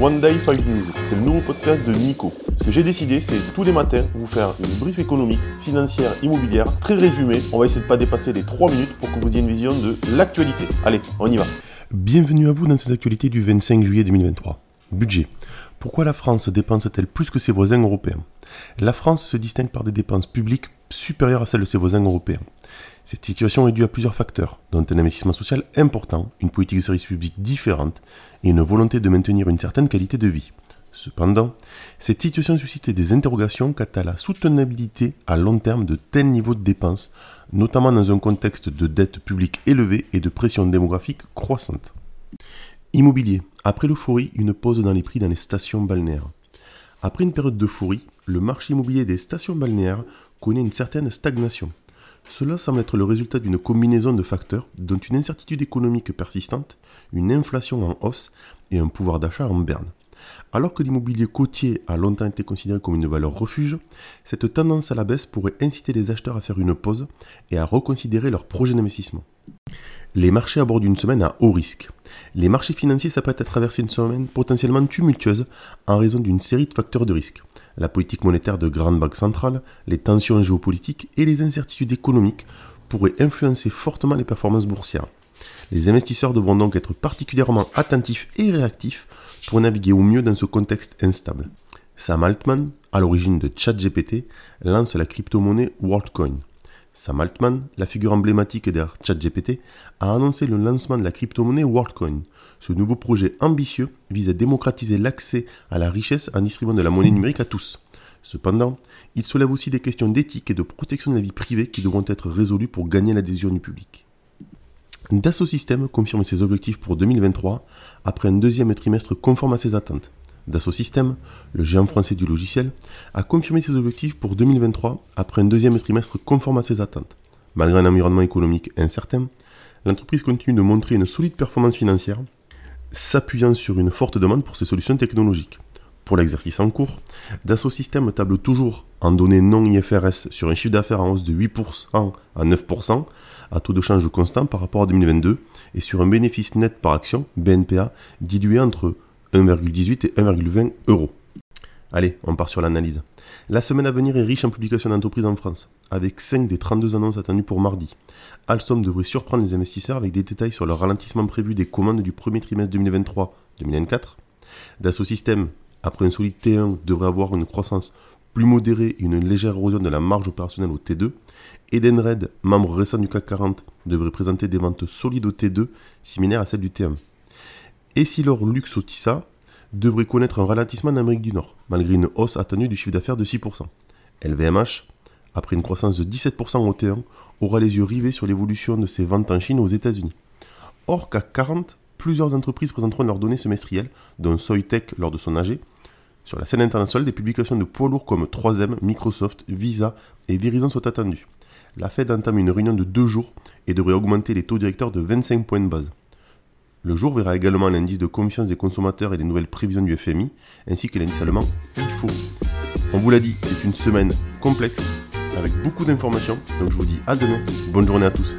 One Day Five News. C'est le nouveau podcast de Nico. Ce que j'ai décidé, c'est tous les matins vous faire une brief économique, financière, immobilière, très résumée. On va essayer de pas dépasser les 3 minutes pour que vous ayez une vision de l'actualité. Allez, on y va. Bienvenue à vous dans ces actualités du 25 juillet 2023. Budget. Pourquoi la France dépense-t-elle plus que ses voisins européens? La France se distingue par des dépenses publiques supérieures à celles de ses voisins européens. Cette situation est due à plusieurs facteurs, dont un investissement social important, une politique de services publics différente et une volonté de maintenir une certaine qualité de vie. Cependant, cette situation suscite des interrogations quant à la soutenabilité à long terme de tels niveaux de dépenses, notamment dans un contexte de dette publique élevée et de pression démographique croissante. Immobilier. Après l'euphorie, une pause dans les prix dans les stations balnéaires. Après une période d'euphorie, le marché immobilier des stations balnéaires connaît une certaine stagnation. Cela semble être le résultat d'une combinaison de facteurs, dont une incertitude économique persistante, une inflation en hausse et un pouvoir d'achat en berne. Alors que l'immobilier côtier a longtemps été considéré comme une valeur refuge, cette tendance à la baisse pourrait inciter les acheteurs à faire une pause et à reconsidérer leurs projets d'investissement. Les marchés abordent une semaine à haut risque. Les marchés financiers s'apprêtent à traverser une semaine potentiellement tumultueuse en raison d'une série de facteurs de risque. La politique monétaire de grandes banques centrales, les tensions géopolitiques et les incertitudes économiques pourraient influencer fortement les performances boursières. Les investisseurs devront donc être particulièrement attentifs et réactifs pour naviguer au mieux dans ce contexte instable. Sam Altman, à l'origine de ChatGPT, lance la crypto-monnaie WorldCoin. Sam Altman, la figure emblématique derrière ChatGPT, a annoncé le lancement de la crypto-monnaie WorldCoin. Ce nouveau projet ambitieux vise à démocratiser l'accès à la richesse en distribuant de la monnaie numérique à tous. Cependant, il soulève aussi des questions d'éthique et de protection de la vie privée qui devront être résolues pour gagner l'adhésion du public. Dassault Systèmes confirme ses objectifs pour 2023 après un deuxième trimestre conforme à ses attentes. Dassault Systèmes, le géant français du logiciel, a confirmé ses objectifs pour 2023 après un deuxième trimestre conforme à ses attentes. Malgré un environnement économique incertain, l'entreprise continue de montrer une solide performance financière, s'appuyant sur une forte demande pour ses solutions technologiques. Pour l'exercice en cours, Dassault Systèmes table toujours en données non IFRS sur un chiffre d'affaires en hausse de 8% à 9%, à taux de change constant par rapport à 2022, et sur un bénéfice net par action, BNPA, dilué entre 1,18 et 1,20 euros. Allez, on part sur l'analyse. La semaine à venir est riche en publications d'entreprises en France, avec 5 des 32 annonces attendues pour mardi. Alstom devrait surprendre les investisseurs avec des détails sur le ralentissement prévu des commandes du premier trimestre 2023-2024. Dassault Systèmes, après un solide T1, devrait avoir une croissance plus modérée et une légère érosion de la marge opérationnelle au T2. Edenred, membre récent du CAC 40, devrait présenter des ventes solides au T2, similaires à celles du T1. Et si leur Luxotissa devrait connaître un ralentissement en Amérique du Nord, malgré une hausse attendue du chiffre d'affaires de 6%. LVMH, après une croissance de 17% au T1, aura les yeux rivés sur l'évolution de ses ventes en Chine aux États-Unis. Or qu'à 40, plusieurs entreprises présenteront leurs données semestrielles, dont Soitec lors de son AG. Sur la scène internationale, des publications de poids lourds comme 3M, Microsoft, Visa et Verizon sont attendues. La Fed entame une réunion de deux jours et devrait augmenter les taux directeurs de 25 points de base. Le jour verra également l'indice de confiance des consommateurs et les nouvelles prévisions du FMI, ainsi que l'indice allemand IFO. On vous l'a dit, c'est une semaine complexe, avec beaucoup d'informations, donc je vous dis à demain, bonne journée à tous.